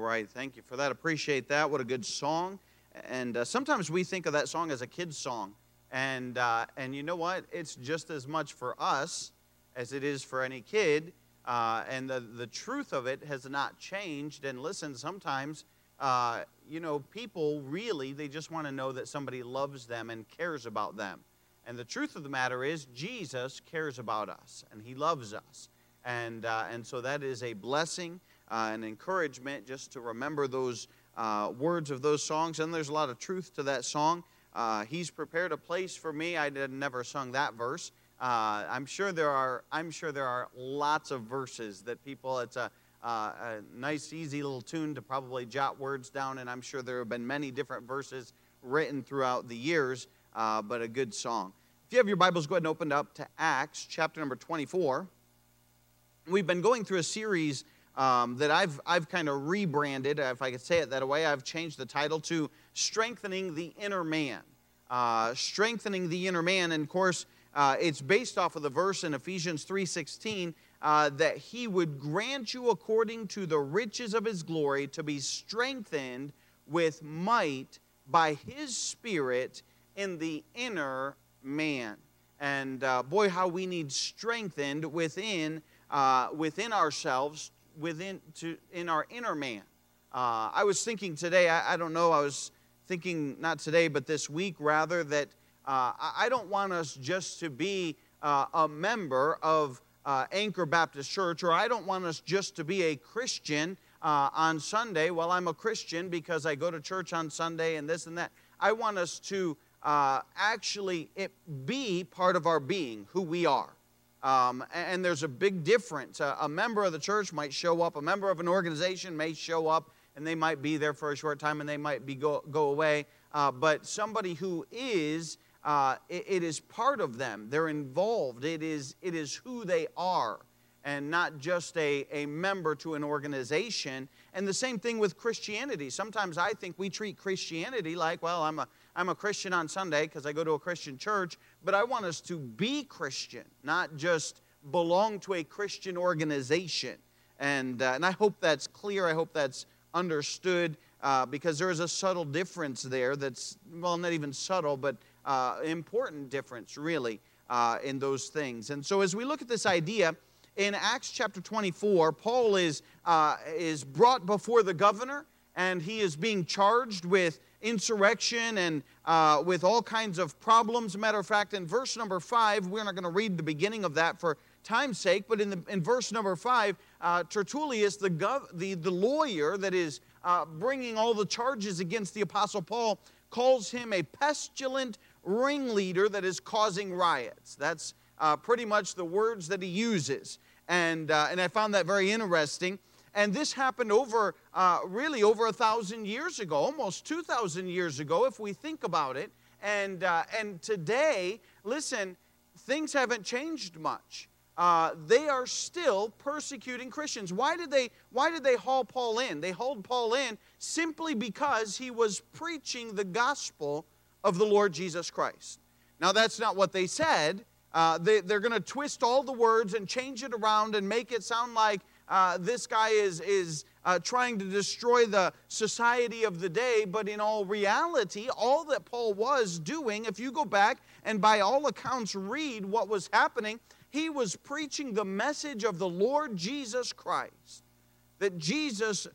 right. Thank you for that. Appreciate that. What a good song. And uh, sometimes we think of that song as a kid's song. And, uh, and you know what? It's just as much for us as it is for any kid. Uh, and the, the truth of it has not changed. And listen, sometimes, uh, you know, people really, they just want to know that somebody loves them and cares about them. And the truth of the matter is, Jesus cares about us and he loves us. And, uh, and so that is a blessing, uh, an encouragement just to remember those uh, words of those songs. And there's a lot of truth to that song. Uh, he's prepared a place for me. I had never sung that verse. Uh, I'm sure there are. I'm sure there are lots of verses that people. It's a, uh, a nice, easy little tune to probably jot words down, and I'm sure there have been many different verses written throughout the years. but a good song. If you have your Bibles, go ahead and open up to Acts chapter number 24. We've been going through a series um, that I've, I've kind of rebranded, if I could say it that way. I've changed the title to Strengthening the Inner Man. Uh, strengthening the Inner Man. And of course, uh, it's based off of the verse in Ephesians 3.16 uh, that he would grant you according to the riches of his glory to be strengthened with might by his spirit in the inner man. And uh, boy, how we need strengthened within, uh, within ourselves within to in our inner man. Uh, I was thinking today. I, I, don't know. I was thinking not today, but this week rather that uh, I don't want us just to be uh, a member of uh, Anchor Baptist Church, or I don't want us just to be a Christian uh, on Sunday. Well, I'm a Christian because I go to church on Sunday and this and that. I want us to uh, actually be part of our being, who we are. Um, and there's a big difference. A, a, member of the church might show up, a member of an organization may show up, and they might be there for a short time and they might be go, go away. Uh, but somebody who is, uh, it, it is part of them. They're involved. It is, it is who they are, and not just a, a member to an organization. And the same thing with Christianity. Sometimes I think we treat Christianity like, well, I'm a, I'm a Christian on Sunday because I go to a Christian church, but I want us to be Christian, not just belong to a Christian organization. And, uh, and I hope that's clear. I hope that's understood uh, because there is a subtle difference there that's, well, not even subtle, but uh, important difference, really, uh, in those things. And so as we look at this idea, in Acts chapter 24, Paul is, uh, is brought before the governor and he is being charged with insurrection and uh, with all kinds of problems. Matter of fact, in verse number five, we're not going to read the beginning of that for time's sake, but in, the, in verse number five, uh, Tertullius, the, gov, the, the lawyer that is uh, bringing all the charges against the Apostle Paul, calls him a pestilent ringleader that is causing riots. That's uh, pretty much the words that he uses. And, uh, and I found that very interesting. And this happened over, uh, really over a thousand years ago, almost 2,000 years ago, if we think about it. And, uh, and today, listen, things haven't changed much. Uh, they are still persecuting Christians. Why did, they, why did they haul Paul in? They hauled Paul in simply because he was preaching the gospel of the Lord Jesus Christ. Now, that's not what they said. Uh, they, they're going to twist all the words and change it around and make it sound like uh, this guy is, is uh, trying to destroy the society of the day, but in all reality, all that Paul was doing, if you go back and by all accounts read what was happening, he was preaching the message of the Lord Jesus Christ. That Jesus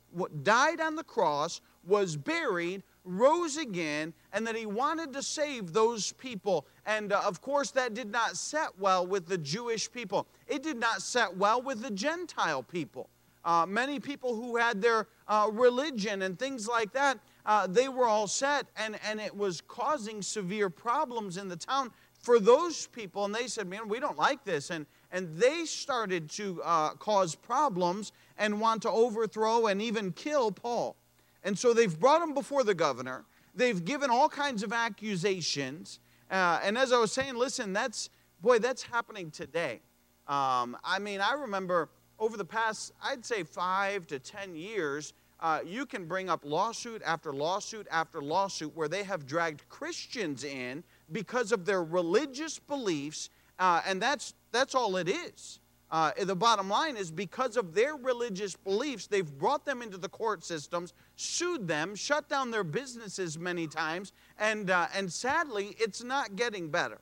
died on the cross, was buried, rose again, and that he wanted to save those people. And uh, of course, that did not set well with the Jewish people, it did not set well with the Gentile people. Uh, many people who had their uh, religion and things like that, uh, they were all set, and, and it was causing severe problems in the town for those people. And they said, Man, we don't like this. And, and they started to uh, cause problems and want to overthrow and even kill Paul. And so they've brought him before the governor. They've given all kinds of accusations. Uh, and as I was saying, listen, that's, boy, that's happening today. Um, I mean, I remember over the past, I'd say five to 10 years, uh, you can bring up lawsuit after lawsuit after lawsuit where they have dragged Christians in because of their religious beliefs, uh, and that's, that's all it is. Uh, the bottom line is because of their religious beliefs, they've brought them into the court systems, sued them, shut down their businesses many times, and, uh, and sadly, it's not getting better.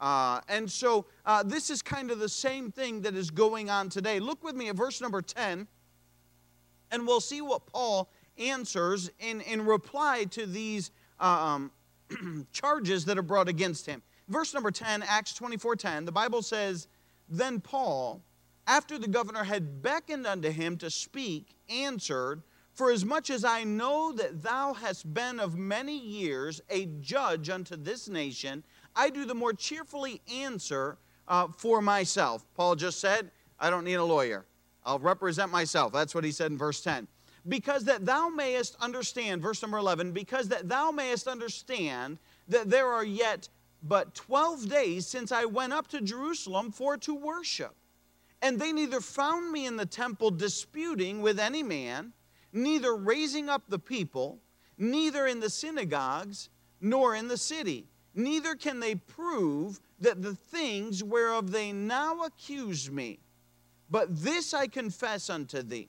Uh, and so uh, this is kind of the same thing that is going on today. Look with me at verse number 10, and we'll see what Paul answers in, in reply to these um, charges that are brought against him. Verse number 10, Acts 24 10, the Bible says, Then Paul, after the governor had beckoned unto him to speak, answered, For as much as I know that thou hast been of many years a judge unto this nation, I do the more cheerfully answer uh, for myself. Paul just said, I don't need a lawyer. I'll represent myself. That's what he said in verse 10. Because that thou mayest understand, verse number 11, because that thou mayest understand that there are yet but 12 days since I went up to Jerusalem for to worship. And they neither found me in the temple disputing with any man, neither raising up the people, neither in the synagogues, nor in the city neither can they prove that the things whereof they now accuse me. But this I confess unto thee,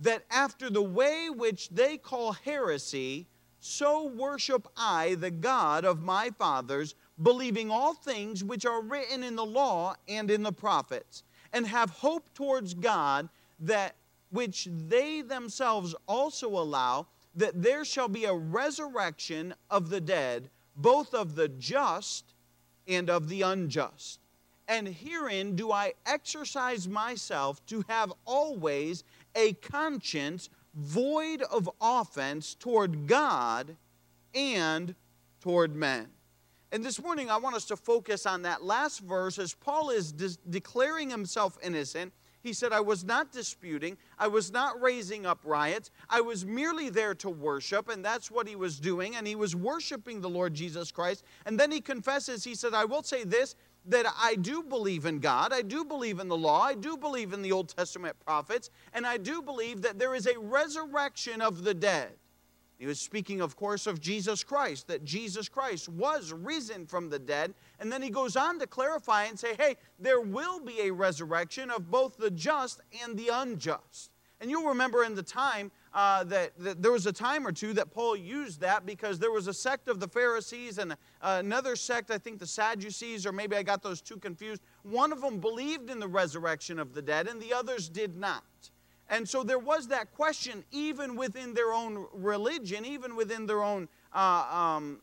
that after the way which they call heresy, so worship I the God of my fathers, believing all things which are written in the law and in the prophets, and have hope towards God that which they themselves also allow, that there shall be a resurrection of the dead both of the just and of the unjust. And herein do I exercise myself to have always a conscience void of offense toward God and toward men. And this morning, I want us to focus on that last verse as Paul is de- declaring himself innocent he said, I was not disputing. I was not raising up riots. I was merely there to worship, and that's what he was doing. And he was worshiping the Lord Jesus Christ. And then he confesses, he said, I will say this that I do believe in God. I do believe in the law. I do believe in the Old Testament prophets. And I do believe that there is a resurrection of the dead. He was speaking, of course, of Jesus Christ, that Jesus Christ was risen from the dead. And then he goes on to clarify and say, hey, there will be a resurrection of both the just and the unjust. And you'll remember in the time uh, that, that, there was a time or two that Paul used that because there was a sect of the Pharisees and uh, another sect, I think the Sadducees, or maybe I got those two confused. One of them believed in the resurrection of the dead, and the others did not. And so there was that question, even within their own religion, even within their own uh, um,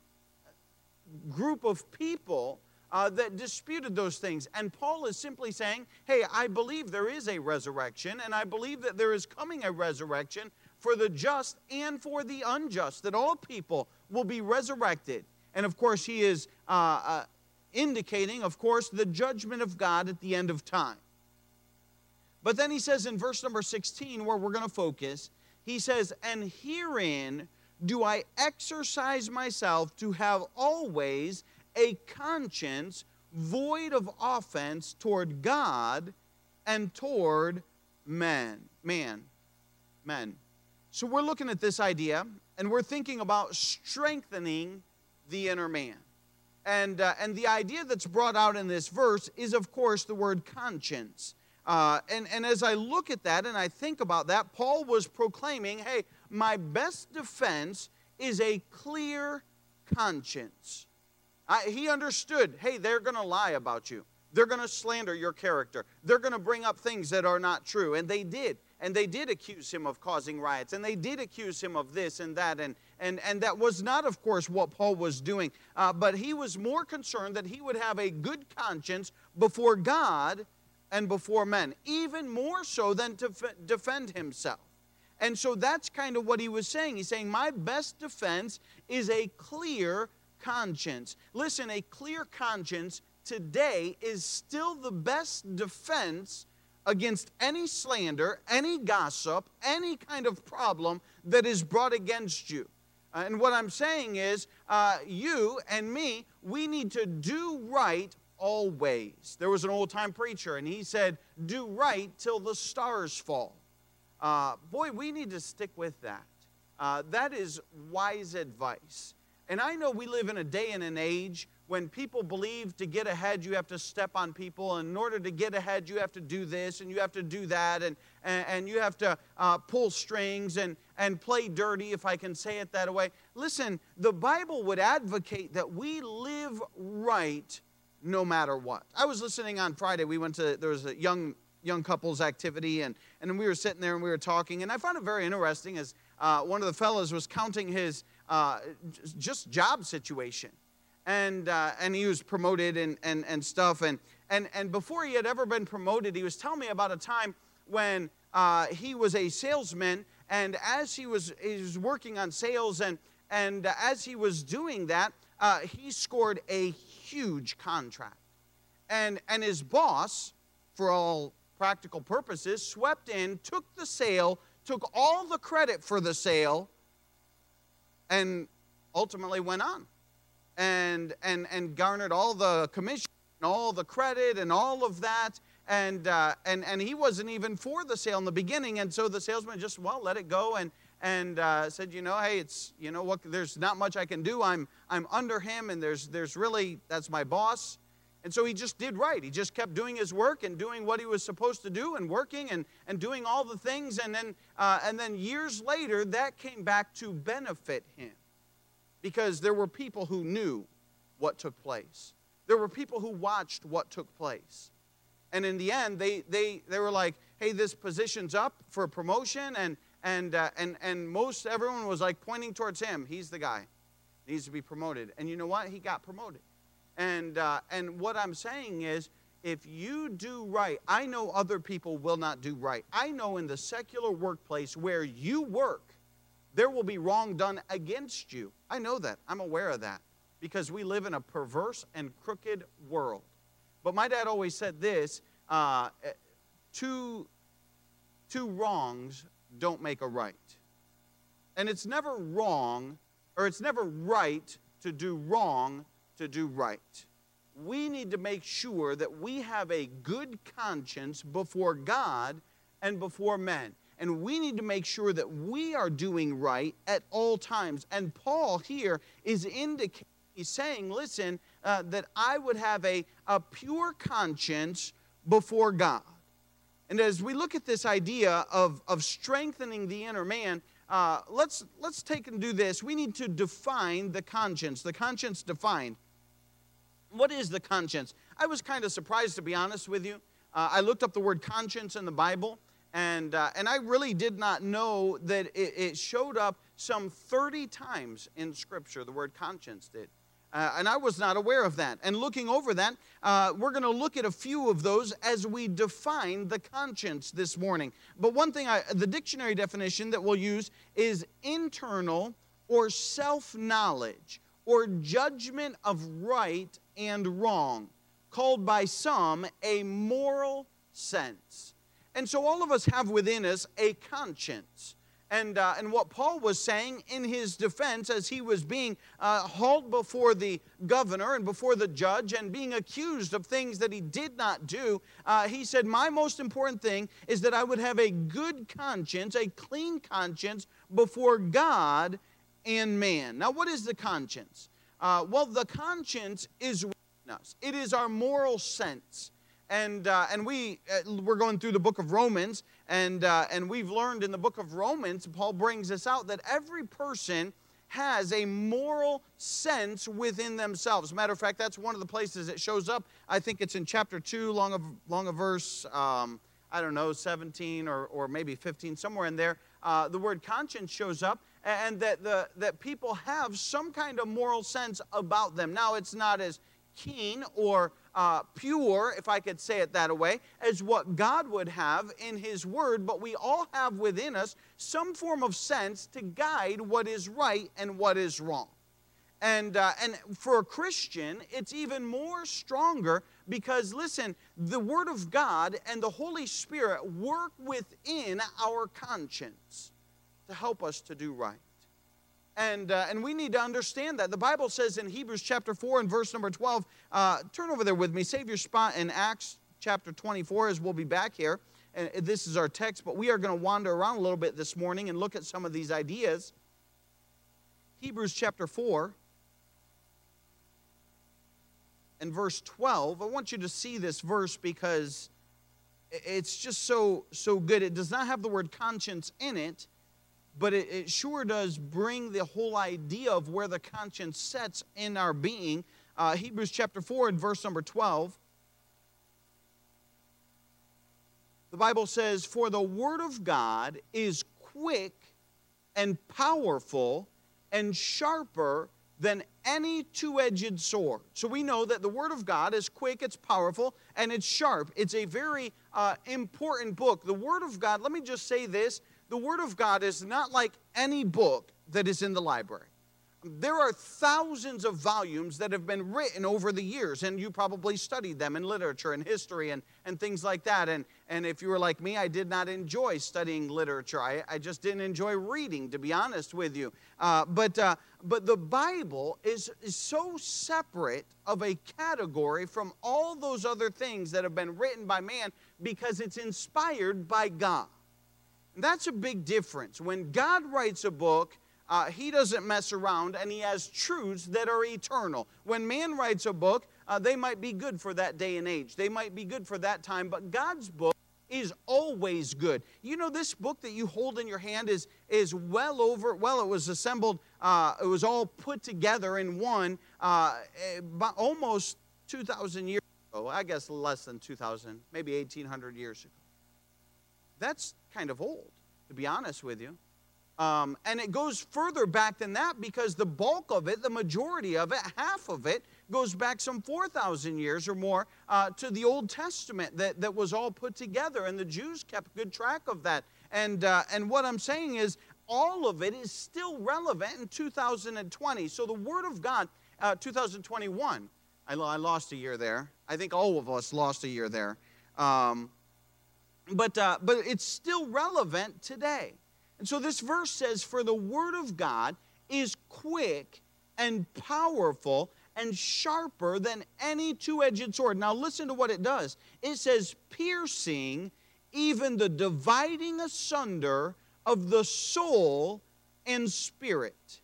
group of people. Uh, that disputed those things. And Paul is simply saying, Hey, I believe there is a resurrection, and I believe that there is coming a resurrection for the just and for the unjust, that all people will be resurrected. And of course, he is uh, uh, indicating, of course, the judgment of God at the end of time. But then he says in verse number 16, where we're going to focus, he says, And herein do I exercise myself to have always a conscience void of offense toward God and toward men. Man. Men. So we're looking at this idea and we're thinking about strengthening the inner man. And, uh, and the idea that's brought out in this verse is, of course, the word conscience. Uh, and, and as I look at that and I think about that, Paul was proclaiming hey, my best defense is a clear conscience. I, he understood hey, they're going to lie about you, they're going to slander your character, they're going to bring up things that are not true. And they did. And they did accuse him of causing riots, and they did accuse him of this and that. And, and, and that was not, of course, what Paul was doing. Uh, but he was more concerned that he would have a good conscience before God and before men, even more so than to defend himself. And so that's kind of what he was saying. He's saying, My best defense is a clear conscience. Listen, a clear conscience today is still the best defense against any slander, any gossip, any kind of problem that is brought against you. And what I'm saying is, uh, you and me, we need to do right always. There was an old time preacher, and he said, Do right till the stars fall. Uh, boy, we need to stick with that. Uh, that is wise advice. And I know we live in a day and an age when people believe to get ahead, you have to step on people. And in order to get ahead, you have to do this and you have to do that. And, and, and you have to uh, pull strings and, and play dirty, if I can say it that way. Listen, the Bible would advocate that we live right no matter what. I was listening on Friday. We went to, there was a young young couples activity and, and we were sitting there and we were talking and i found it very interesting as uh, one of the fellows was counting his uh, just job situation and, uh, and he was promoted and, and, and stuff. And, and, and before he had ever been promoted, he was telling me about a time when uh, he was a salesman. And as he was, he was working on sales, and, and as he was doing that, uh, he scored a huge contract. And, and his boss, for all practical purposes, swept in, took the sale, took all the credit for the sale, and ultimately went on and, and, and garnered all the commission and all the credit and all of that. And, uh, and, and he wasn't even for the sale in the beginning. And so the salesman just, well, let it go and, and uh, said, you know, hey, it's, you know, what, there's not much I can do. I'm, I'm under him and there's, there's really, that's my boss. And so he just did right. He just kept doing his work and doing what he was supposed to do and working and, and doing all the things. And then, uh, and then years later, that came back to benefit him because there were people who knew what took place. There were people who watched what took place. And in the end, they, they, they were like, hey, this position's up for promotion. And, and, uh, and, and most everyone was like pointing towards him. He's the guy. Needs to be promoted. And you know what? He got promoted. And, uh, and what I'm saying is, if you do right, I know other people will not do right. I know in the secular workplace where you work, there will be wrong done against you. I know that. I'm aware of that because we live in a perverse and crooked world. But my dad always said this uh, two, two wrongs don't make a right. And it's never wrong, or it's never right to do wrong to do right. We need to make sure that we have a good conscience before God and before men and we need to make sure that we are doing right at all times. And Paul here is indicating, he's saying, listen, uh, that I would have a, a pure conscience before God. And as we look at this idea of, of strengthening the inner man, uh, let's, let's take and do this. We need to define the conscience. The conscience defined. What is the conscience? I was kind of surprised, to be honest with you. Uh, I looked up the word conscience in the Bible, and, uh, and I really did not know that it, it, showed up some 30 times in Scripture, the word conscience did. Uh, and I was not aware of that. And looking over that, uh, we're going to look at a few of those as we define the conscience this morning. But one thing, I, the dictionary definition that we'll use is internal or self knowledge or judgment of right and wrong, called by some a moral sense. And so all of us have within us a conscience. And, uh, and what Paul was saying in his defense as he was being uh, hauled before the governor and before the judge and being accused of things that he did not do, uh, he said, My most important thing is that I would have a good conscience, a clean conscience before God and man. Now, what is the conscience? Uh, well, the conscience is within us, it is our moral sense and uh, and we uh, we're going through the book of Romans, and uh, and we've learned in the book of Romans, Paul brings us out that every person has a moral sense within themselves. Matter of fact, that's one of the places it shows up. I think it's in chapter two, long of long a verse. Um, I don't know, 17 or, or maybe 15, somewhere in there. Uh, the word conscience shows up, and that the that people have some kind of moral sense about them. Now, it's not as keen or uh, pure, if I could say it that way, as what God would have in His Word, but we all have within us some form of sense to guide what is right and what is wrong. And, uh, and for a Christian, it's even more stronger because, listen, the Word of God and the Holy Spirit work within our conscience to help us to do right. And, uh, and we need to understand that. The Bible says in Hebrews chapter 4 and verse number 12, uh, turn over there with me, save your spot in Acts chapter 24 as we'll be back here. And this is our text, but we are going to wander around a little bit this morning and look at some of these ideas. Hebrews chapter 4 and verse 12. I want you to see this verse because it's just so so good. It does not have the word conscience in it, but it, it sure does bring the whole idea of where the conscience sets in our being. Uh, Hebrews chapter 4 and verse number 12. The Bible says, For the word of God is quick and powerful and sharper than any two edged sword. So we know that the Word of God is quick, it's powerful, and it's sharp. It's a very uh, important book. The Word of God, let me just say this the Word of God is not like any book that is in the library. There are thousands of volumes that have been written over the years, and you probably studied them in literature and history and, and things like that. And, and if you were like me, I did not enjoy studying literature. I, I just didn't enjoy reading, to be honest with you. Uh, but, uh, but the Bible is, is so separate of a category from all those other things that have been written by man because it's inspired by God. That's a big difference. When God writes a book, uh, he doesn't mess around and he has truths that are eternal. When man writes a book, uh, they might be good for that day and age, they might be good for that time, but God's book is always good. You know, this book that you hold in your hand is, is well over, well, it was assembled, uh, it was all put together in one uh, eh, almost 2,000 years ago. I guess less than 2,000, maybe 1,800 years ago. That's kind of old, to be honest with you. Um, and it goes further back than that because the bulk of it, the majority of it, half of it, goes back some 4,000 years or more uh, to the Old Testament that, that was all put together, and the Jews kept good track of that. And, uh, and what I'm saying is, all of it is still relevant in 2020. So the Word of God, uh, 2021, I, I, lost a year there. I think all of us lost a year there. Um, but, uh, but it's still relevant today. And so this verse says, For the word of God is quick and powerful and sharper than any two edged sword. Now listen to what it does it says, piercing even the dividing asunder of the soul and spirit,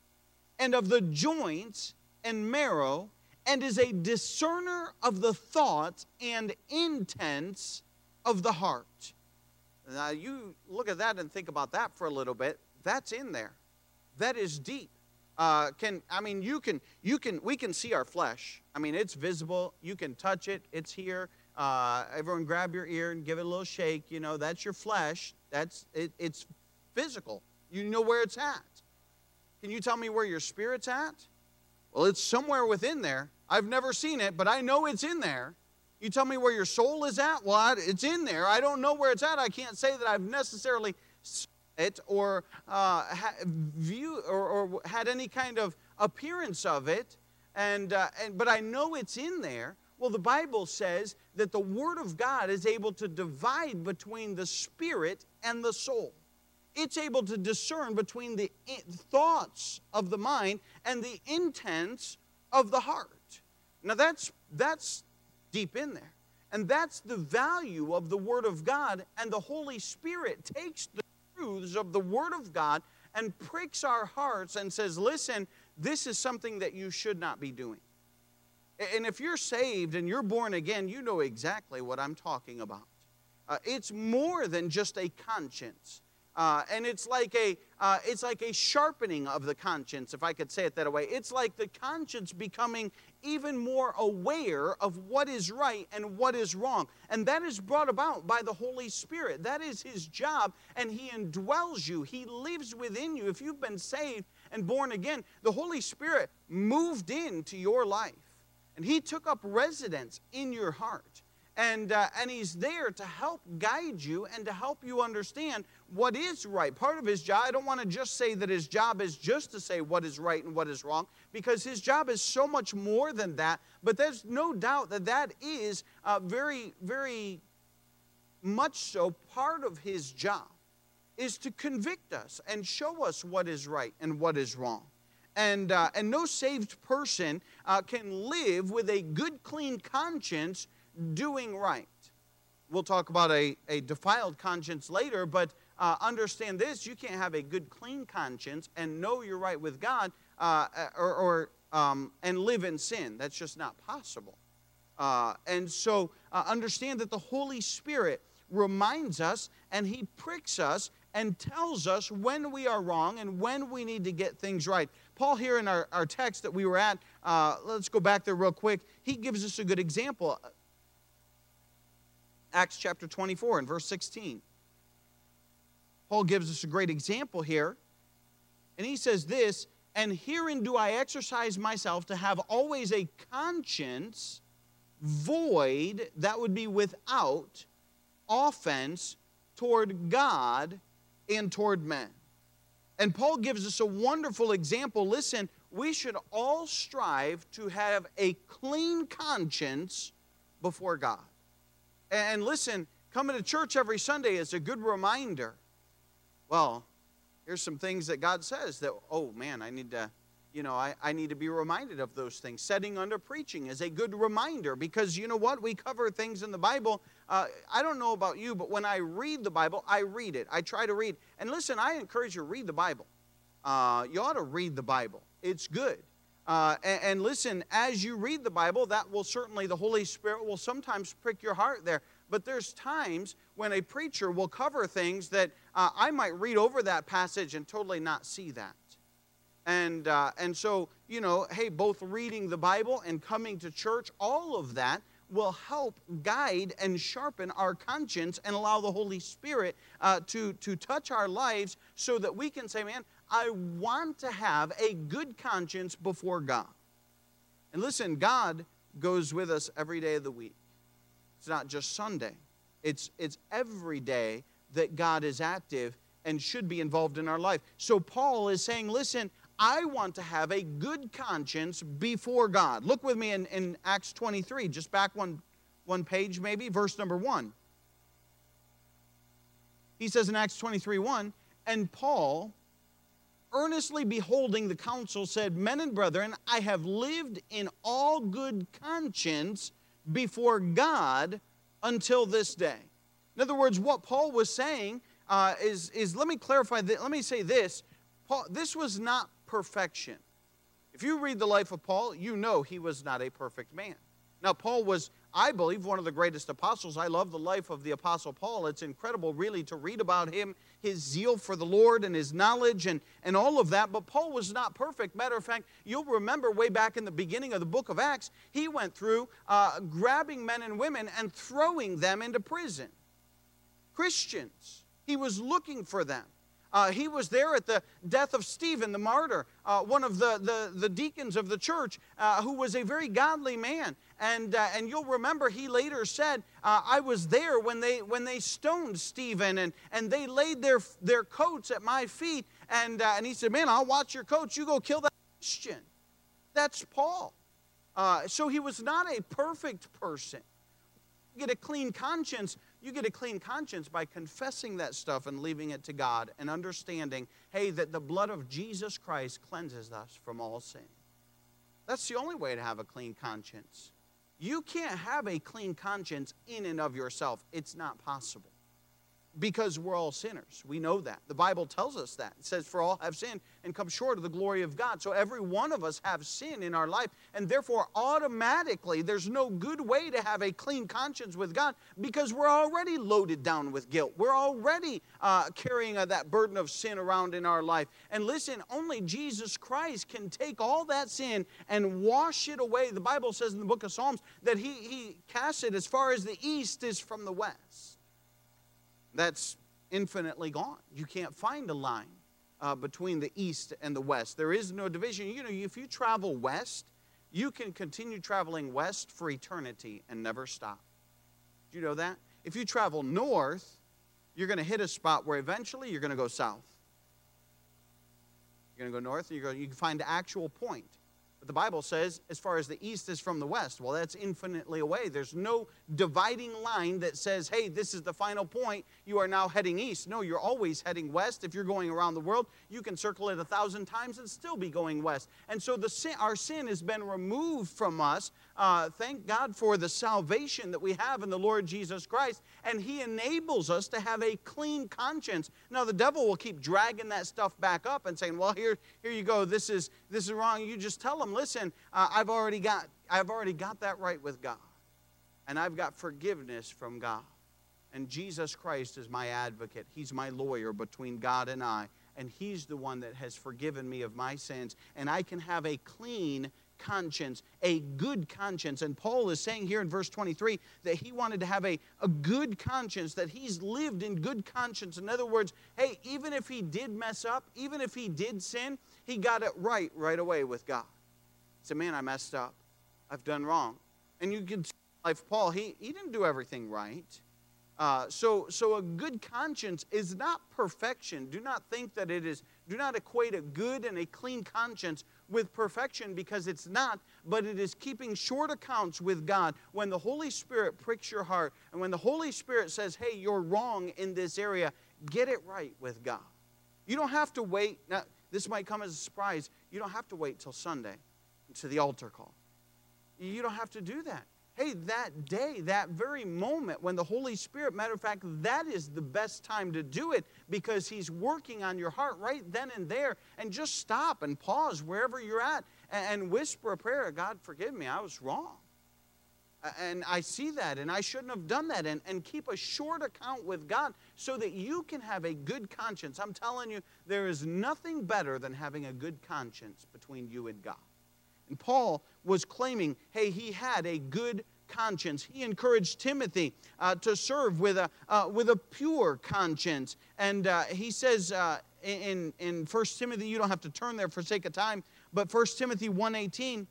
and of the joints and marrow, and is a discerner of the thoughts and intents of the heart. Now, you look at that and think about that for a little bit. That's in there. That is deep. Uh, can I mean you can you can we can see our flesh. I mean it's visible. You can touch it. It's here. Uh, everyone, grab your ear and give it a little shake. You know that's your flesh. That's it, it's physical. You know where it's at. Can you tell me where your spirit's at? Well, it's somewhere within there. I've never seen it, but I know it's in there. You tell me where your soul is at? Well, it's in there. I don't know where it's at. I can't say that I've necessarily seen it or uh, view or, or, had any kind of appearance of it. And, uh, and but I know it's in there. Well, the Bible says that the Word of God is able to divide between the spirit and the soul. It's able to discern between the thoughts of the mind and the intents of the heart. Now that's that's deep in there. And that's the value of the Word of God. And the Holy Spirit takes the truths of the Word of God and pricks our hearts and says, listen, this is something that you should not be doing. And if you're saved and you're born again, you know exactly what I'm talking about. Uh, it's more than just a conscience. Uh, and it's like a uh, it's like a sharpening of the conscience, if I could say it that way. It's like the conscience becoming even more aware of what is right and what is wrong, and that is brought about by the Holy Spirit. That is His job, and He indwells you. He lives within you. If you've been saved and born again, the Holy Spirit moved into your life, and He took up residence in your heart and, uh, and he's there to help guide you and to help you understand what is right. Part of his job, I don't want to just say that his job is just to say what is right and what is wrong, because his job is so much more than that. But there's no doubt that that is uh, very, very much so part of his job is to convict us and show us what is right and what is wrong. And, uh, and no saved person uh, can live with a good, clean conscience doing right. We'll talk about a, a defiled conscience later, but uh, understand this you can't have a good, clean conscience and know you're right with God uh, or, or um, and live in sin. That's just not possible. Uh, and so uh, understand that the Holy Spirit reminds us and He pricks us and tells us when we are wrong and when we need to get things right. Paul, here in our, our text that we were at, uh, let's go back there real quick. He gives us a good example. Acts chapter 24 and verse 16. Paul gives us a great example here. And he says this, and herein do I exercise myself to have always a conscience void, that would be without offense toward God and toward men. And Paul gives us a wonderful example. Listen, we should all strive to have a clean conscience before God. And listen, coming to church every Sunday is a good reminder. Well, here's some things that God says that, oh man, I need to, you know, I, I need to be reminded of those things. Setting under preaching is a good reminder because you know what? We cover things in the Bible. Uh, I don't know about you, but when I read the Bible, I read it. I try to read. And listen, I encourage you to read the Bible. Uh, you ought to read the Bible, it's good. Uh, and, and, listen, as you read the Bible, that will certainly, the Holy Spirit will sometimes prick your heart there. But there's times when a preacher will cover things that uh, I might read over that passage and totally not see that. And, uh, and so, you know, hey, both reading the Bible and coming to church, all of that will help guide and sharpen our conscience and allow the Holy Spirit uh, to, to touch our lives so that we can say, man, I want to have a good conscience before God. And listen, God goes with us every day of the week. It's not just Sunday, it's, it's every day that God is active and should be involved in our life. So Paul is saying, listen, I want to have a good conscience before God. Look with me in, in Acts 23, just back one, one page maybe, verse number 1. He says in Acts 23 1, and Paul, earnestly beholding the council, said, Men and brethren, I have lived in all good conscience before God until this day. In other words, what Paul was saying uh, is, is, let me clarify, that, let me say this. Paul, this was not perfection. If you read the life of Paul, you know he was not a perfect man. Now, Paul was, I believe, one of the greatest apostles. I love the life of the apostle Paul. It's incredible, really, to read about him, his zeal for the Lord and his knowledge and, and all of that. But Paul was not perfect. Matter of fact, you'll remember way back in the beginning of the book of Acts, he went through uh, grabbing men and women and throwing them into prison. Christians, he was looking for them. Uh, he was there at the death of Stephen, the martyr, uh, one of the, the, the, deacons of the church, uh, who was a very godly man. And, uh, and you'll remember he later said, uh, I was there when they, when they stoned Stephen and, and they laid their, their coats at my feet. And, uh, and he said, Man, I'll watch your coats. You go kill that Christian. That's Paul. so he was not a perfect person. Get a clean conscience you get a clean conscience by confessing that stuff and leaving it to God and understanding, hey, that the blood of Jesus Christ cleanses us from all sin. That's the only way to have a clean conscience. You can't have a clean conscience in and of yourself, it's not possible because we're all sinners. We know that. The Bible tells us that. It says, For all have sinned and come short of the glory of God. So every one of us have sin in our life, and therefore automatically there's no good way to have a clean conscience with God because we're already loaded down with guilt. We're already uh, carrying uh, that burden of sin around in our life. And listen, only Jesus Christ can take all that sin and wash it away. The Bible says in the book of Psalms that He, he casts it as far as the east is from the west that's infinitely gone. You can't find a line uh, between the east and the west. There is no division. You know, if you travel west, you can continue traveling west for eternity and never stop. Do you know that? If you travel north, you're going to hit a spot where eventually you're going to go south. You're going to go north, and you're going, you can find the actual point. The Bible says, as far as the east is from the west. Well, that's infinitely away. There's no dividing line that says, hey, this is the final point. You are now heading east. No, you're always heading west. If you're going around the world, you can circle it a thousand times and still be going west. And so sin, our sin has been removed from us. Uh, thank God for the salvation that we have in the Lord Jesus Christ. And He enables us to have a clean conscience. Now, the devil will keep dragging that stuff back up and saying, well, here, here you go. This is, this is wrong. You just tell him, listen, uh, I've, already got, I've already got that right with God. and I've got forgiveness from God. And Jesus Christ is my advocate. He's my lawyer between God and I. And He's the one that has forgiven me of my sins. And I can have a clean conscience, a good conscience. And Paul is saying here in verse 23 that he wanted to have a, a good conscience, that he's lived in good conscience. In other words, hey, even if he did mess up, even if he did sin, he got it right right away with God. He said, Man, I messed up. I've done wrong. And you can see life Paul, he, he didn't do everything right. Uh, so, so a good conscience is not perfection. Do not think that it is, do not equate a good and a clean conscience with perfection because it's not, but it is keeping short accounts with God. When the Holy Spirit pricks your heart and when the Holy Spirit says, hey, you're wrong in this area, get it right with God. You don't have to wait. Now, this might come as a surprise. You don't have to wait till Sunday to the altar call. You don't have to do that hey, that day, that very moment when the Holy Spirit, matter of fact, that is the best time to do it because He's working on your heart right then and there. And just stop and pause wherever you're at and, whisper a prayer God, forgive me, I was wrong. And I see that, and I shouldn't have done that. And, and keep a short account with God so that you can have a good conscience. I'm telling you, there is nothing better than having a good conscience between you and God. And Paul was claiming, hey, he had a good conscience. He encouraged Timothy uh, to serve with a, uh, with a pure conscience. And uh, he says uh, in, in 1 Timothy, you don't have to turn there for sake of time, but 1 Timothy 1.18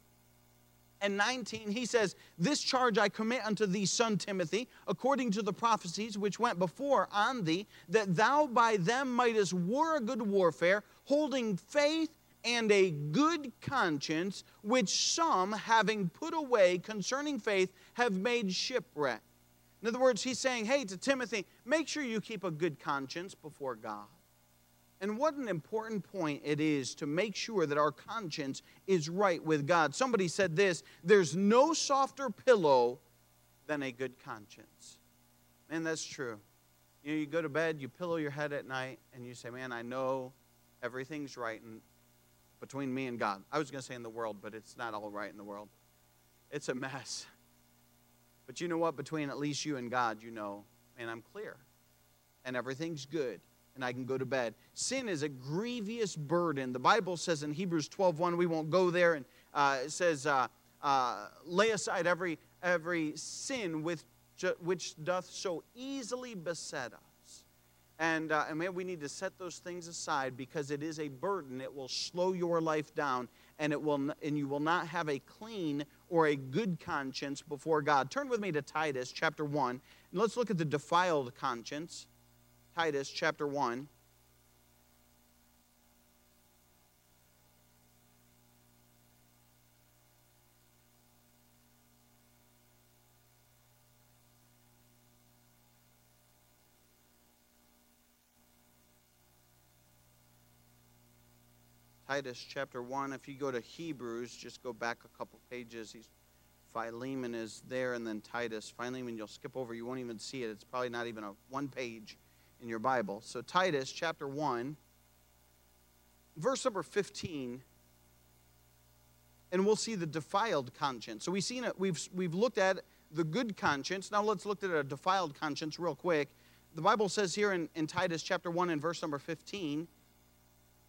and 19, he says, This charge I commit unto thee, son Timothy, according to the prophecies which went before on thee, that thou by them mightest war a good warfare, holding faith and a good conscience, which some, having put away concerning faith, have made shipwreck. In other words, he's saying, hey, to Timothy, make sure you keep a good conscience before God. And what an important point it is to make sure that our conscience is right with God. Somebody said this there's no softer pillow than a good conscience. And that's true. You know, you go to bed, you pillow your head at night, and you say, Man, I know everything's right, and between me and God. I was going to say in the world, but it's not all right in the world. It's a mess. But you know what? Between at least you and God, you know, and I'm clear. And everything's good. And I can go to bed. Sin is a grievous burden. The Bible says in Hebrews 12 1, we won't go there, and uh, it says, uh, uh, lay aside every, every sin with, which doth so easily beset us. And, uh, and man, we need to set those things aside because it is a burden. It will slow your life down, and, it will, and you will not have a clean or a good conscience before God. Turn with me to Titus chapter 1, and let's look at the defiled conscience. Titus chapter 1. Titus chapter 1. If you go to Hebrews, just go back a couple pages. He's, Philemon is there, and then Titus. Philemon, you'll skip over. You won't even see it. It's probably not even a one page in your Bible. So, Titus chapter 1, verse number 15 and we'll see the defiled conscience. So we've seen it, we've, we've looked at the good conscience. Now let's look at a defiled conscience real quick. The Bible says here in, in Titus chapter 1 and verse number 15,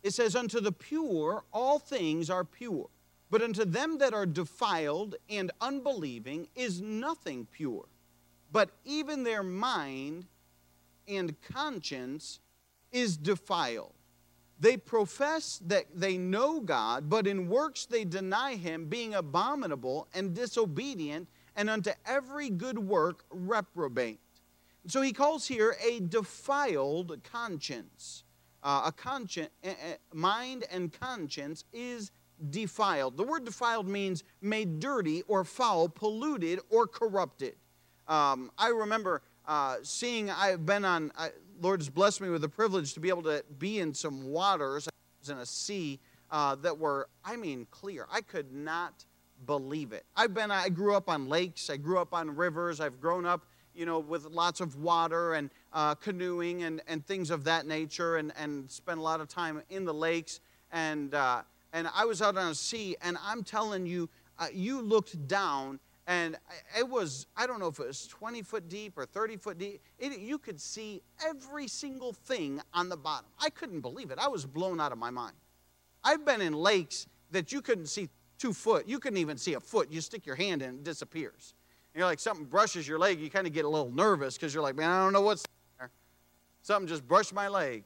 it says, Unto the pure all things are pure, but unto them that are defiled and unbelieving is nothing pure. But even their mind and conscience is defiled. They profess that they know God, but in works they deny Him, being abominable and disobedient, and unto every good work reprobate. So he calls here a defiled conscience uh, a conscience, mind and conscience is defiled. The word defiled means made dirty or foul, polluted or corrupted. Um, I remember uh, seeing, I've been on, I, Lord has blessed me with the privilege to be able to be in some waters, I was in a sea uh, that were, I mean, clear. I could not believe it. I've been, I grew up on lakes, I grew up on rivers, I've grown up you know, with lots of water and uh, canoeing and, and things of that nature and, and spent a lot of time in the lakes. And, uh, and I was out on a sea, and I'm telling you, uh, you looked down and it was i don't know if it was 20 foot deep or 30 foot deep. It, you could see every single thing on the bottom. I couldn't believe it. I was blown out of my mind. I've been in lakes that you couldn't see two foot. You couldn't even see a foot. You stick your hand in it disappears you're like something brushes your leg you kind of get a little nervous because you're like man i don't know what's there something just brushed my leg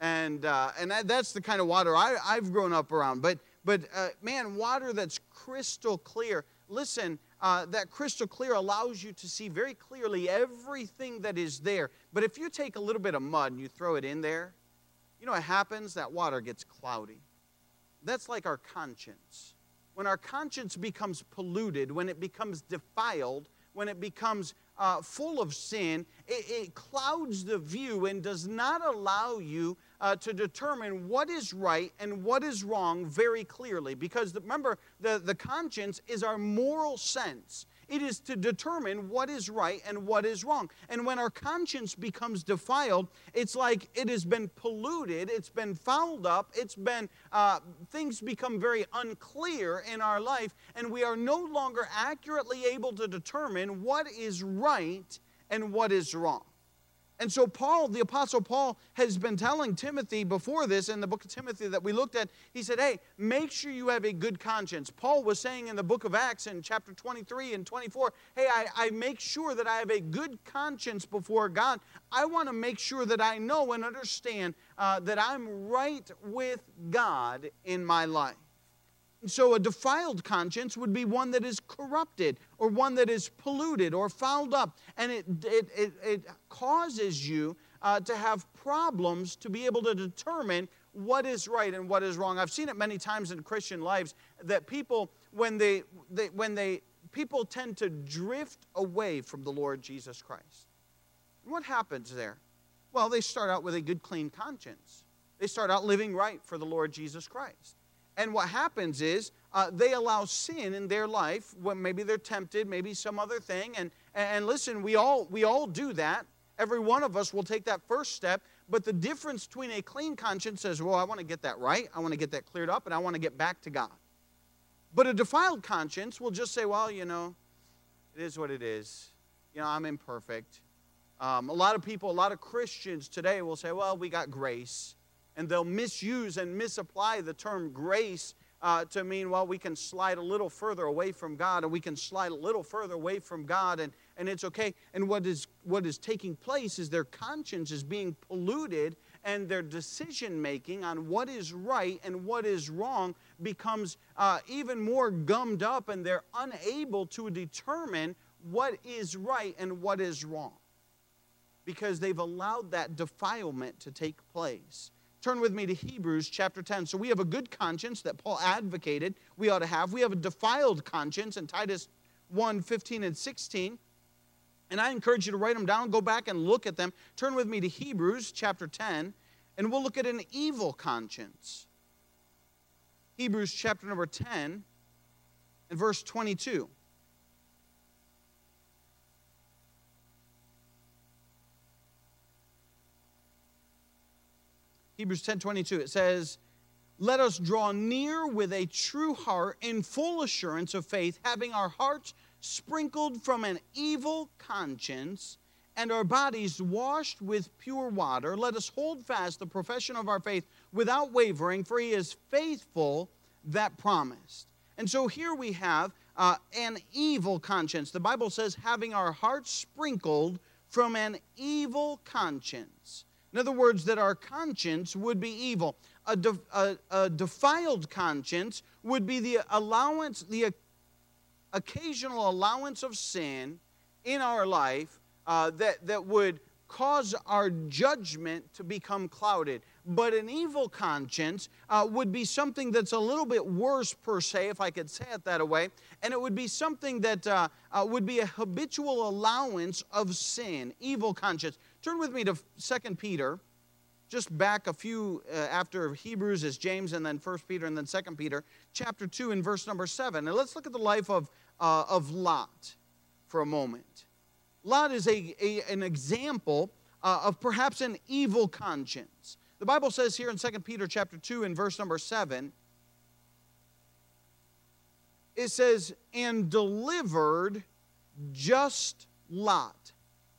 and uh, and that, that's the kind of water I, i've grown up around but but uh, man water that's crystal clear listen uh, that crystal clear allows you to see very clearly everything that is there. But if you take a little bit of mud and you throw it in there, you know what happens? That water gets cloudy. That's like our conscience. When our conscience becomes polluted, when it becomes defiled, when it becomes uh, full of sin, it, it, clouds the view and does not allow you uh, to determine what is right and what is wrong very clearly. Because remember, the, the conscience is our moral sense. It is to determine what is right and what is wrong. And when our conscience becomes defiled, it's like it has been polluted, it's been fouled up, it's been, uh, things become very unclear in our life, and we are no longer accurately able to determine what is right and what is wrong. And so, Paul, the Apostle Paul, has been telling Timothy before this in the book of Timothy that we looked at, he said, Hey, make sure you have a good conscience. Paul was saying in the book of Acts in chapter 23 and 24, Hey, I, I make sure that I have a good conscience before God. I want to make sure that I know and understand uh, that I'm right with God in my life. So, a defiled conscience would be one that is corrupted or one that is polluted or fouled up. And it, it, it, it causes you uh, to have problems to be able to determine what is right and what is wrong. I've seen it many times in Christian lives that people, when they, they, when they people tend to drift away from the Lord Jesus Christ. What happens there? Well, they start out with a good, clean conscience. They start out living right for the Lord Jesus Christ. And what happens is uh, they allow sin in their life. Maybe they're tempted, maybe some other thing. And, and listen, we all, we all do that. Every one of us will take that first step. But the difference between a clean conscience says, well, I want to get that right. I want to get that cleared up, and I want to get back to God. But a defiled conscience will just say, well, you know, it is what it is. You know, I'm imperfect. Um, a lot of people, a lot of Christians today will say, well, we got grace and they'll misuse and misapply the term grace uh, to mean, well, we can slide a little further away from God and we can slide a little further away from God and, and it's okay. And what is, what is taking place is their conscience is being polluted and their decision making on what is right and what is wrong becomes uh, even more gummed up and they're unable to determine what is right and what is wrong because they've allowed that defilement to take place. Turn with me to Hebrews chapter 10. So we have a good conscience that Paul advocated we ought to have. We have a defiled conscience in Titus 1 15 and 16. And I encourage you to write them down, go back and look at them. Turn with me to Hebrews chapter 10, and we'll look at an evil conscience. Hebrews chapter number 10 and verse 22. Hebrews 10 22, it says, Let us draw near with a true heart in full assurance of faith, having our hearts sprinkled from an evil conscience and our bodies washed with pure water. Let us hold fast the profession of our faith without wavering, for he is faithful that promised. And so here we have uh, an evil conscience. The Bible says, having our hearts sprinkled from an evil conscience. In other words, that our conscience would be evil. A, de, a, a defiled conscience would be the allowance, the occasional allowance of sin in our life uh, that, that would cause our judgment to become clouded. But an evil conscience uh, would be something that's a little bit worse, per se, if I could say it that way. And it would be something that uh, uh, would be a habitual allowance of sin, evil conscience. Turn with me to 2 Peter, just back a few uh, after Hebrews is James and then 1 Peter and then 2 Peter, chapter 2 and verse number 7. And let's look at the life of, uh, of Lot for a moment. Lot is a, a an example uh, of perhaps an evil conscience. The Bible says here in 2 Peter chapter 2 and verse number 7, it says, and delivered just Lot,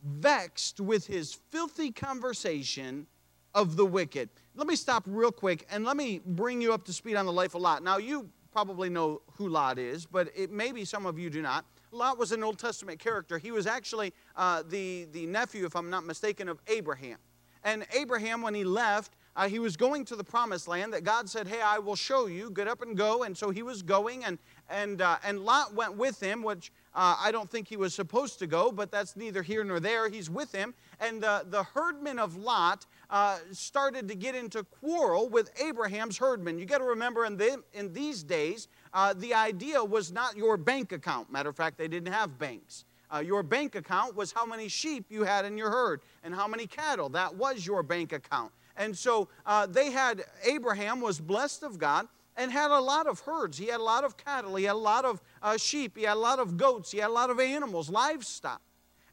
vexed with his filthy conversation of the wicked. Let me stop real quick and let me bring you up to speed on the life of Lot. Now, you probably know who Lot is, but it, maybe some of you do not. Lot was an Old Testament character. He was actually uh, the, the nephew, if I'm not mistaken, of Abraham. And Abraham, when he left, uh, he was going to the promised land that God said, Hey, I will show you. Get up and go. And so he was going, and, and, uh, and Lot went with him, which uh, I don't think he was supposed to go, but that's neither here nor there. He's with him. And uh, the herdmen of Lot uh, started to get into quarrel with Abraham's herdmen. You got to remember, in, the, in these days, uh, the idea was not your bank account. Matter of fact, they didn't have banks. Uh, your bank account was how many sheep you had in your herd and how many cattle. That was your bank account. And so uh, they had, Abraham was blessed of God and had a lot of herds. He had a lot of cattle. He had a lot of uh, sheep. He had a lot of goats. He had a lot of animals, livestock.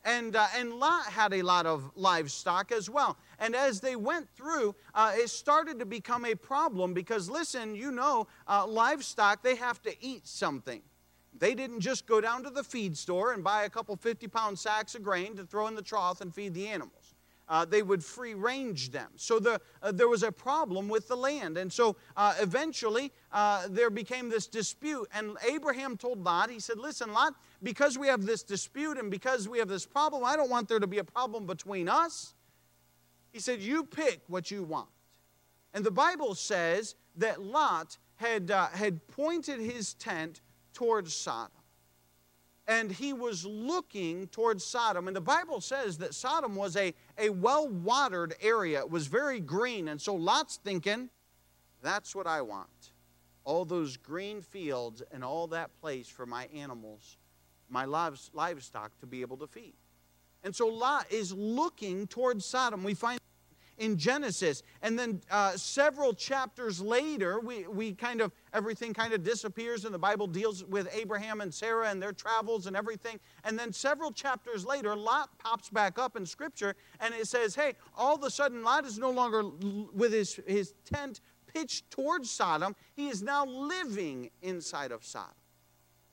And, uh, and Lot had a lot of livestock as well. And as they went through, uh, it started to become a problem because, listen, you know, uh, livestock, they have to eat something. They didn't just go down to the feed store and buy a couple 50 pound sacks of grain to throw in the trough and feed the animals uh, they would free range them. So the, uh, there was a problem with the land. And so uh, eventually uh, there became this dispute. And Abraham told Lot, he said, Listen, Lot, because we have this dispute and because we have this problem, I don't want there to be a problem between us. He said, You pick what you want. And the Bible says that Lot had, uh, had pointed his tent towards Sodom and he was looking towards Sodom. And the Bible says that Sodom was a, a well watered area, it was very green. And so Lot's thinking, that's what I want. All those green fields and all that place for my animals, my livestock to be able to feed. And so Lot is looking towards Sodom. We find in Genesis. And then uh, several chapters later, we, we kind of, everything kind of disappears, and the Bible deals with Abraham and Sarah and their travels and everything. And then several chapters later, Lot pops back up in Scripture, and it says, hey, all of a sudden, Lot is no longer with his, his tent pitched towards Sodom, he is now living inside of Sodom.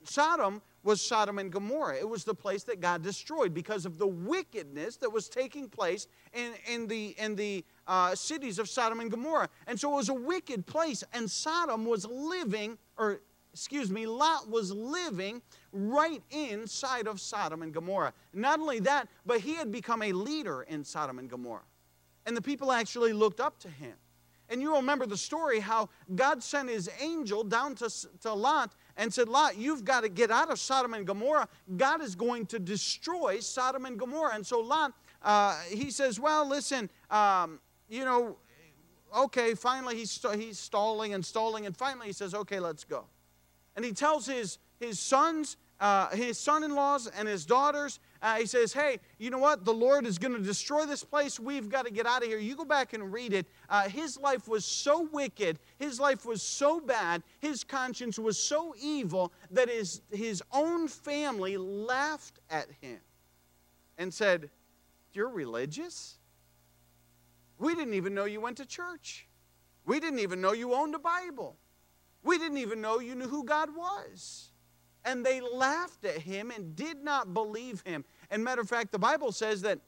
Sodom was Sodom and Gomorrah. It was the place that God destroyed because of the wickedness that was taking place in, in the, in the uh, cities of Sodom and Gomorrah. And so it was a wicked place, and Sodom was living, or excuse me, Lot was living right inside of Sodom and Gomorrah. Not only that, but he had become a leader in Sodom and Gomorrah. And the people actually looked up to him. And you remember the story how God sent his angel down to, to Lot and said, Lot, you've got to get out of Sodom and Gomorrah. God is going to destroy Sodom and Gomorrah. And so Lot, uh, he says, Well, listen, um, you know, okay, finally he's, he's stalling and stalling. And finally he says, Okay, let's go. And he tells his, his sons, uh, his son in laws, and his daughters, uh, he says, Hey, you know what? The Lord is going to destroy this place. We've got to get out of here. You go back and read it. Uh, his life was so wicked, his life was so bad, his conscience was so evil that his, his own family laughed at him and said, You're religious? We didn't even know you went to church. We didn't even know you owned a Bible. We didn't even know you knew who God was and they laughed at him and did not believe him. And matter of fact, the Bible says that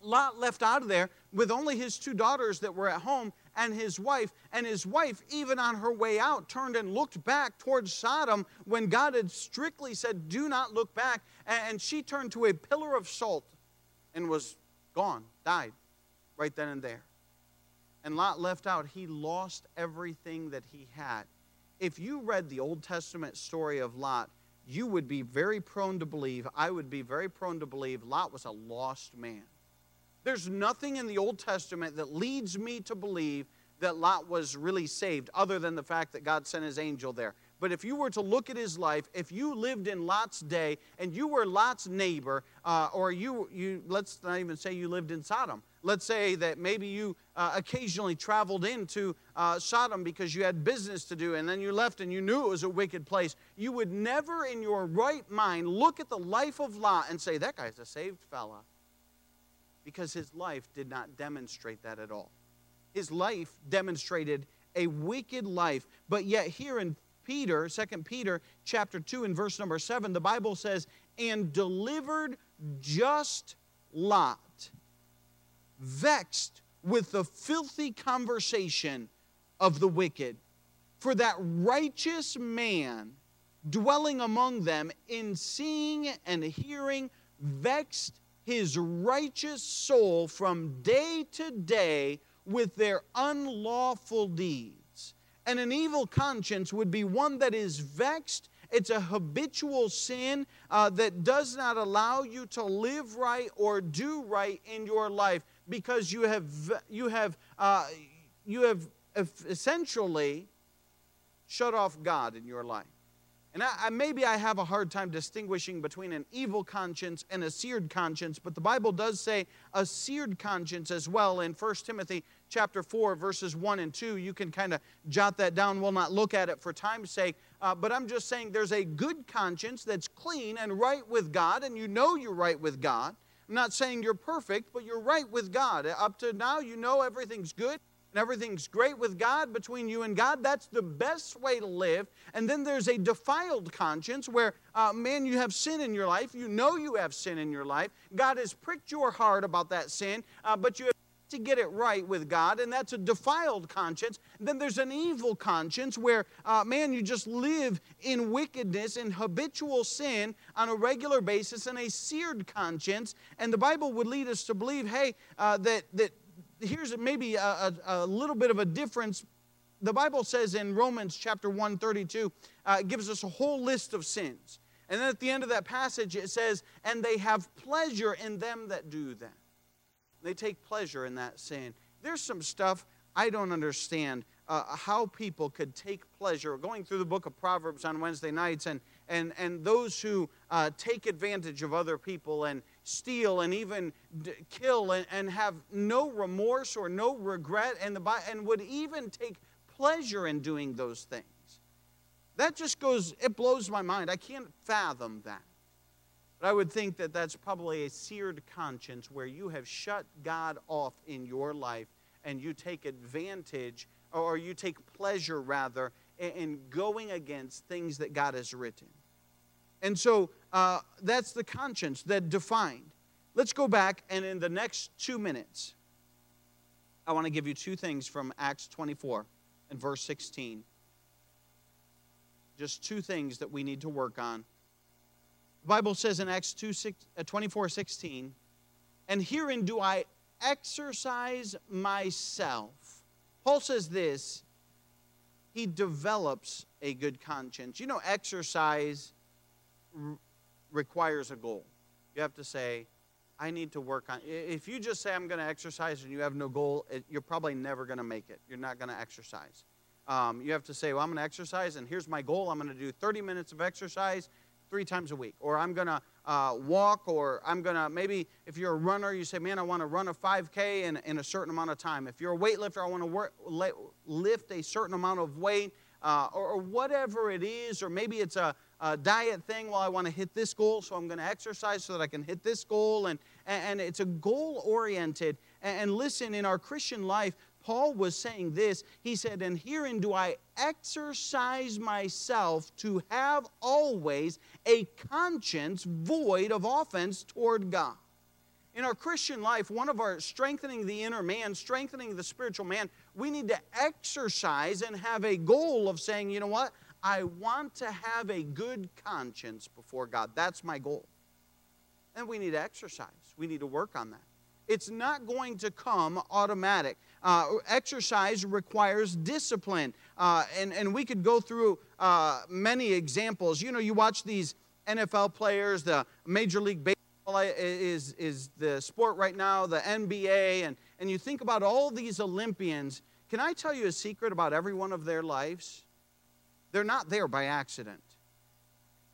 Lot left out of there with only his two daughters that were at home and his wife. And his wife, even on her way out, turned and looked back towards Sodom when God had strictly said, Do not look back. And she turned to a pillar of salt and was gone, died right then and there. And Lot left out, he lost everything that he had if you read the Old Testament story of Lot, you would be very prone to believe, I would be very prone to believe Lot was a lost man. There's nothing in the Old Testament that leads me to believe that Lot was really saved, other than the fact that God sent his angel there. But if you were to look at his life, if you lived in Lot's day and you were Lot's neighbor, uh, or you, you, let's not even say you lived in Sodom. Let's say that maybe you uh, occasionally traveled into uh, Sodom because you had business to do and then you left and you knew it was a wicked place. You would never, in your right mind, look at the life of Lot and say, that guy's a saved fella. Because his life did not demonstrate that at all. His life demonstrated a wicked life. But yet, here in Peter, 2 Peter chapter 2 and verse number 7, the Bible says, and delivered just Lot, vexed with the filthy conversation of the wicked. For that righteous man dwelling among them, in seeing and hearing, vexed his righteous soul from day to day with their unlawful deeds. And an evil conscience would be one that is vexed. It's a habitual sin uh, that does not allow you to live right or do right in your life because you have you have uh, you have essentially shut off God in your life. And I, I, maybe I have a hard time distinguishing between an evil conscience and a seared conscience, but the Bible does say a seared conscience as well in 1 Timothy chapter 4, verses 1 and 2. You can kind of jot that down. We'll not look at it for time's sake, uh, but I'm just saying there's a good conscience that's clean and right with God, and you know you're right with God. I'm not saying you're perfect, but you're right with God. Up to now, you know everything's good and everything's great with God between you and God. That's the best way to live. And then there's a defiled conscience where, uh, man, you have sin in your life. You know you have sin in your life. God has pricked your heart about that sin, uh, but you have to get it right with God, and that's a defiled conscience. And then there's an evil conscience where, uh, man, you just live in wickedness and habitual sin on a regular basis, and a seared conscience. And the Bible would lead us to believe, hey, uh, that that here's maybe a, a, a, little bit of a difference. The Bible says in Romans chapter 1, 32, uh, gives us a whole list of sins. And then at the end of that passage, it says, and they have pleasure in them that do them. They take pleasure in that sin. There's some stuff I don't understand uh, how people could take pleasure. Going through the book of Proverbs on Wednesday nights, and, and, and those who uh, take advantage of other people and steal and even kill and, and have no remorse or no regret, and, the, and would even take pleasure in doing those things. That just goes, it blows my mind. I can't fathom that. But I would think that that's probably a seared conscience where you have shut God off in your life and you take advantage or you take pleasure rather in going against things that God has written. And so uh, that's the conscience that defined. Let's go back, and in the next two minutes, I want to give you two things from Acts 24 and verse 16. Just two things that we need to work on. The Bible says in Acts 2, 6, uh, 24 16, and herein do I exercise myself Paul says this he develops a good conscience. You know, exercise requires a goal. You have to say, I need to work on. If you just say I'm going to exercise and you have no goal, it, you're probably never going to make it. You're not going to exercise. Um, you have to say, well, I'm going to exercise, and here's my goal. I'm going to do 30 minutes of exercise three times a week, or I'm going to uh, walk, or I'm going to maybe if you're a runner, you say, man, I want to run a 5K in, in a certain amount of time. If you're a weightlifter, I want to lift a certain amount of weight, uh, or, or, whatever it is, or maybe it's a, a diet thing. Well, I want to hit this goal, so I'm going to exercise so that I can hit this goal, and, and it's a goal oriented. And listen, in our Christian life, Paul was saying this. He said, And herein do I exercise myself to have always a conscience void of offense toward God. In our Christian life, one of our strengthening the inner man, strengthening the spiritual man, we need to exercise and have a goal of saying, you know what? I want to have a good conscience before God. That's my goal. And we need to exercise. We need to work on that. It's not going to come automatic. Uh, exercise requires discipline. Uh, and, and we could go through uh, many examples. You know, you watch these NFL players, the Major League Baseball is, is the sport right now, the NBA, and, and you think about all these Olympians. Can I tell you a secret about every one of their lives? They're not there by accident.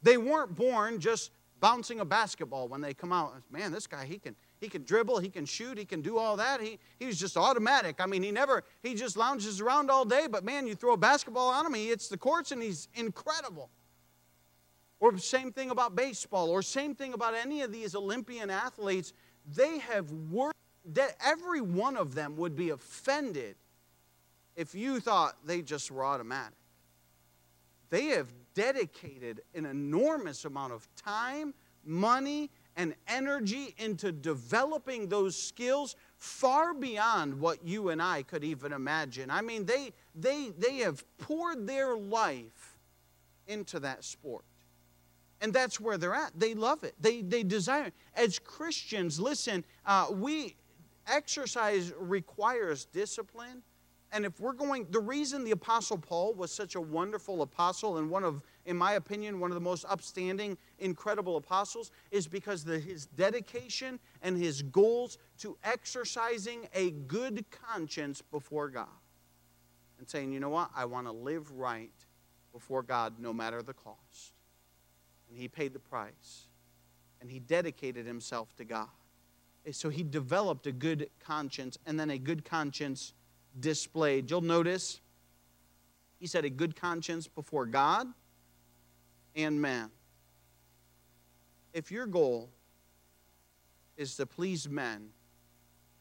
They weren't born just bouncing a basketball when they come out. Man, this guy, he can, he can dribble, he can shoot, he can do all that. He, he's just automatic. I mean, he never, he just lounges around all day, but man, you throw a basketball on him, he hits the courts and he's incredible. Or same thing about baseball, or same thing about any of these Olympian athletes. They have worked, that every one of them would be offended if you thought they just were automatic. They have dedicated an enormous amount of time, money, and energy into developing those skills far beyond what you and I could even imagine. I mean, they, they, they have poured their life into that sport. And that's where they're at. They love it. They, they desire it. As Christians, listen, uh, we exercise requires discipline. And if we're going, the reason the Apostle Paul was such a wonderful apostle and one of, in my opinion, one of the most upstanding, incredible apostles is because the, his dedication and his goals to exercising a good conscience before God and saying, you know what, I want to live right before God no matter the cost. And he paid the price. And he dedicated himself to God. So he developed a good conscience and then a good conscience displayed. You'll notice he said a good conscience before God and man. If your goal is to please men,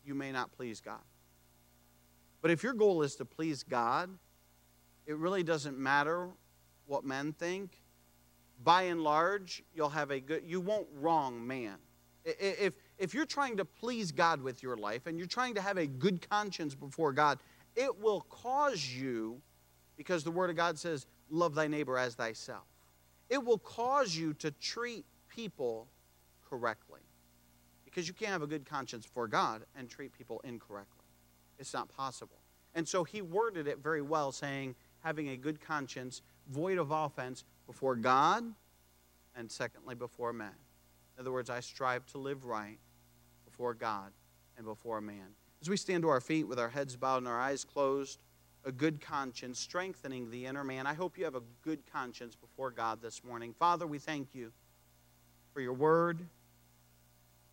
you may not please God. But if your goal is to please God, it really doesn't matter what men think. By and large, you'll have a good, you won't wrong man. If, if you're trying to please God with your life and you're trying to have a good conscience before God, it will cause you, because the Word of God says, love thy neighbor as thyself. It will cause you to treat people correctly. Because you can't have a good conscience before God and treat people incorrectly. It's not possible. And so he worded it very well, saying, having a good conscience, void of offense before God, and secondly, before men. In other words, I strive to live right before God and before man. As we stand to our feet with our heads bowed and our eyes closed, a good conscience, strengthening the inner man. I hope you have a good conscience before God this morning. Father, we thank you for your word.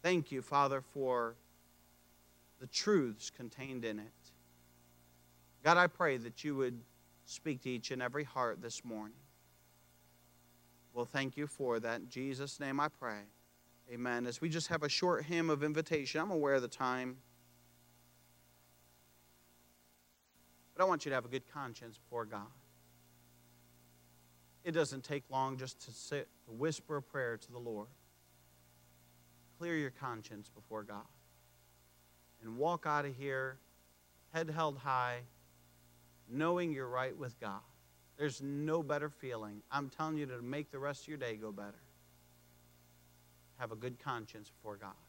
Thank you, Father, for the truths contained in it. God, I pray that you would speak to each and every heart this morning. Well, thank you for that. In Jesus' name I pray. Amen. As we just have a short hymn of invitation, I'm aware of the time. But I want you to have a good conscience before God. It doesn't take long just to sit, to whisper a prayer to the Lord. Clear your conscience before God. And walk out of here, head held high, knowing you're right with God. There's no better feeling. I'm telling you to make the rest of your day go better. Have a good conscience before God.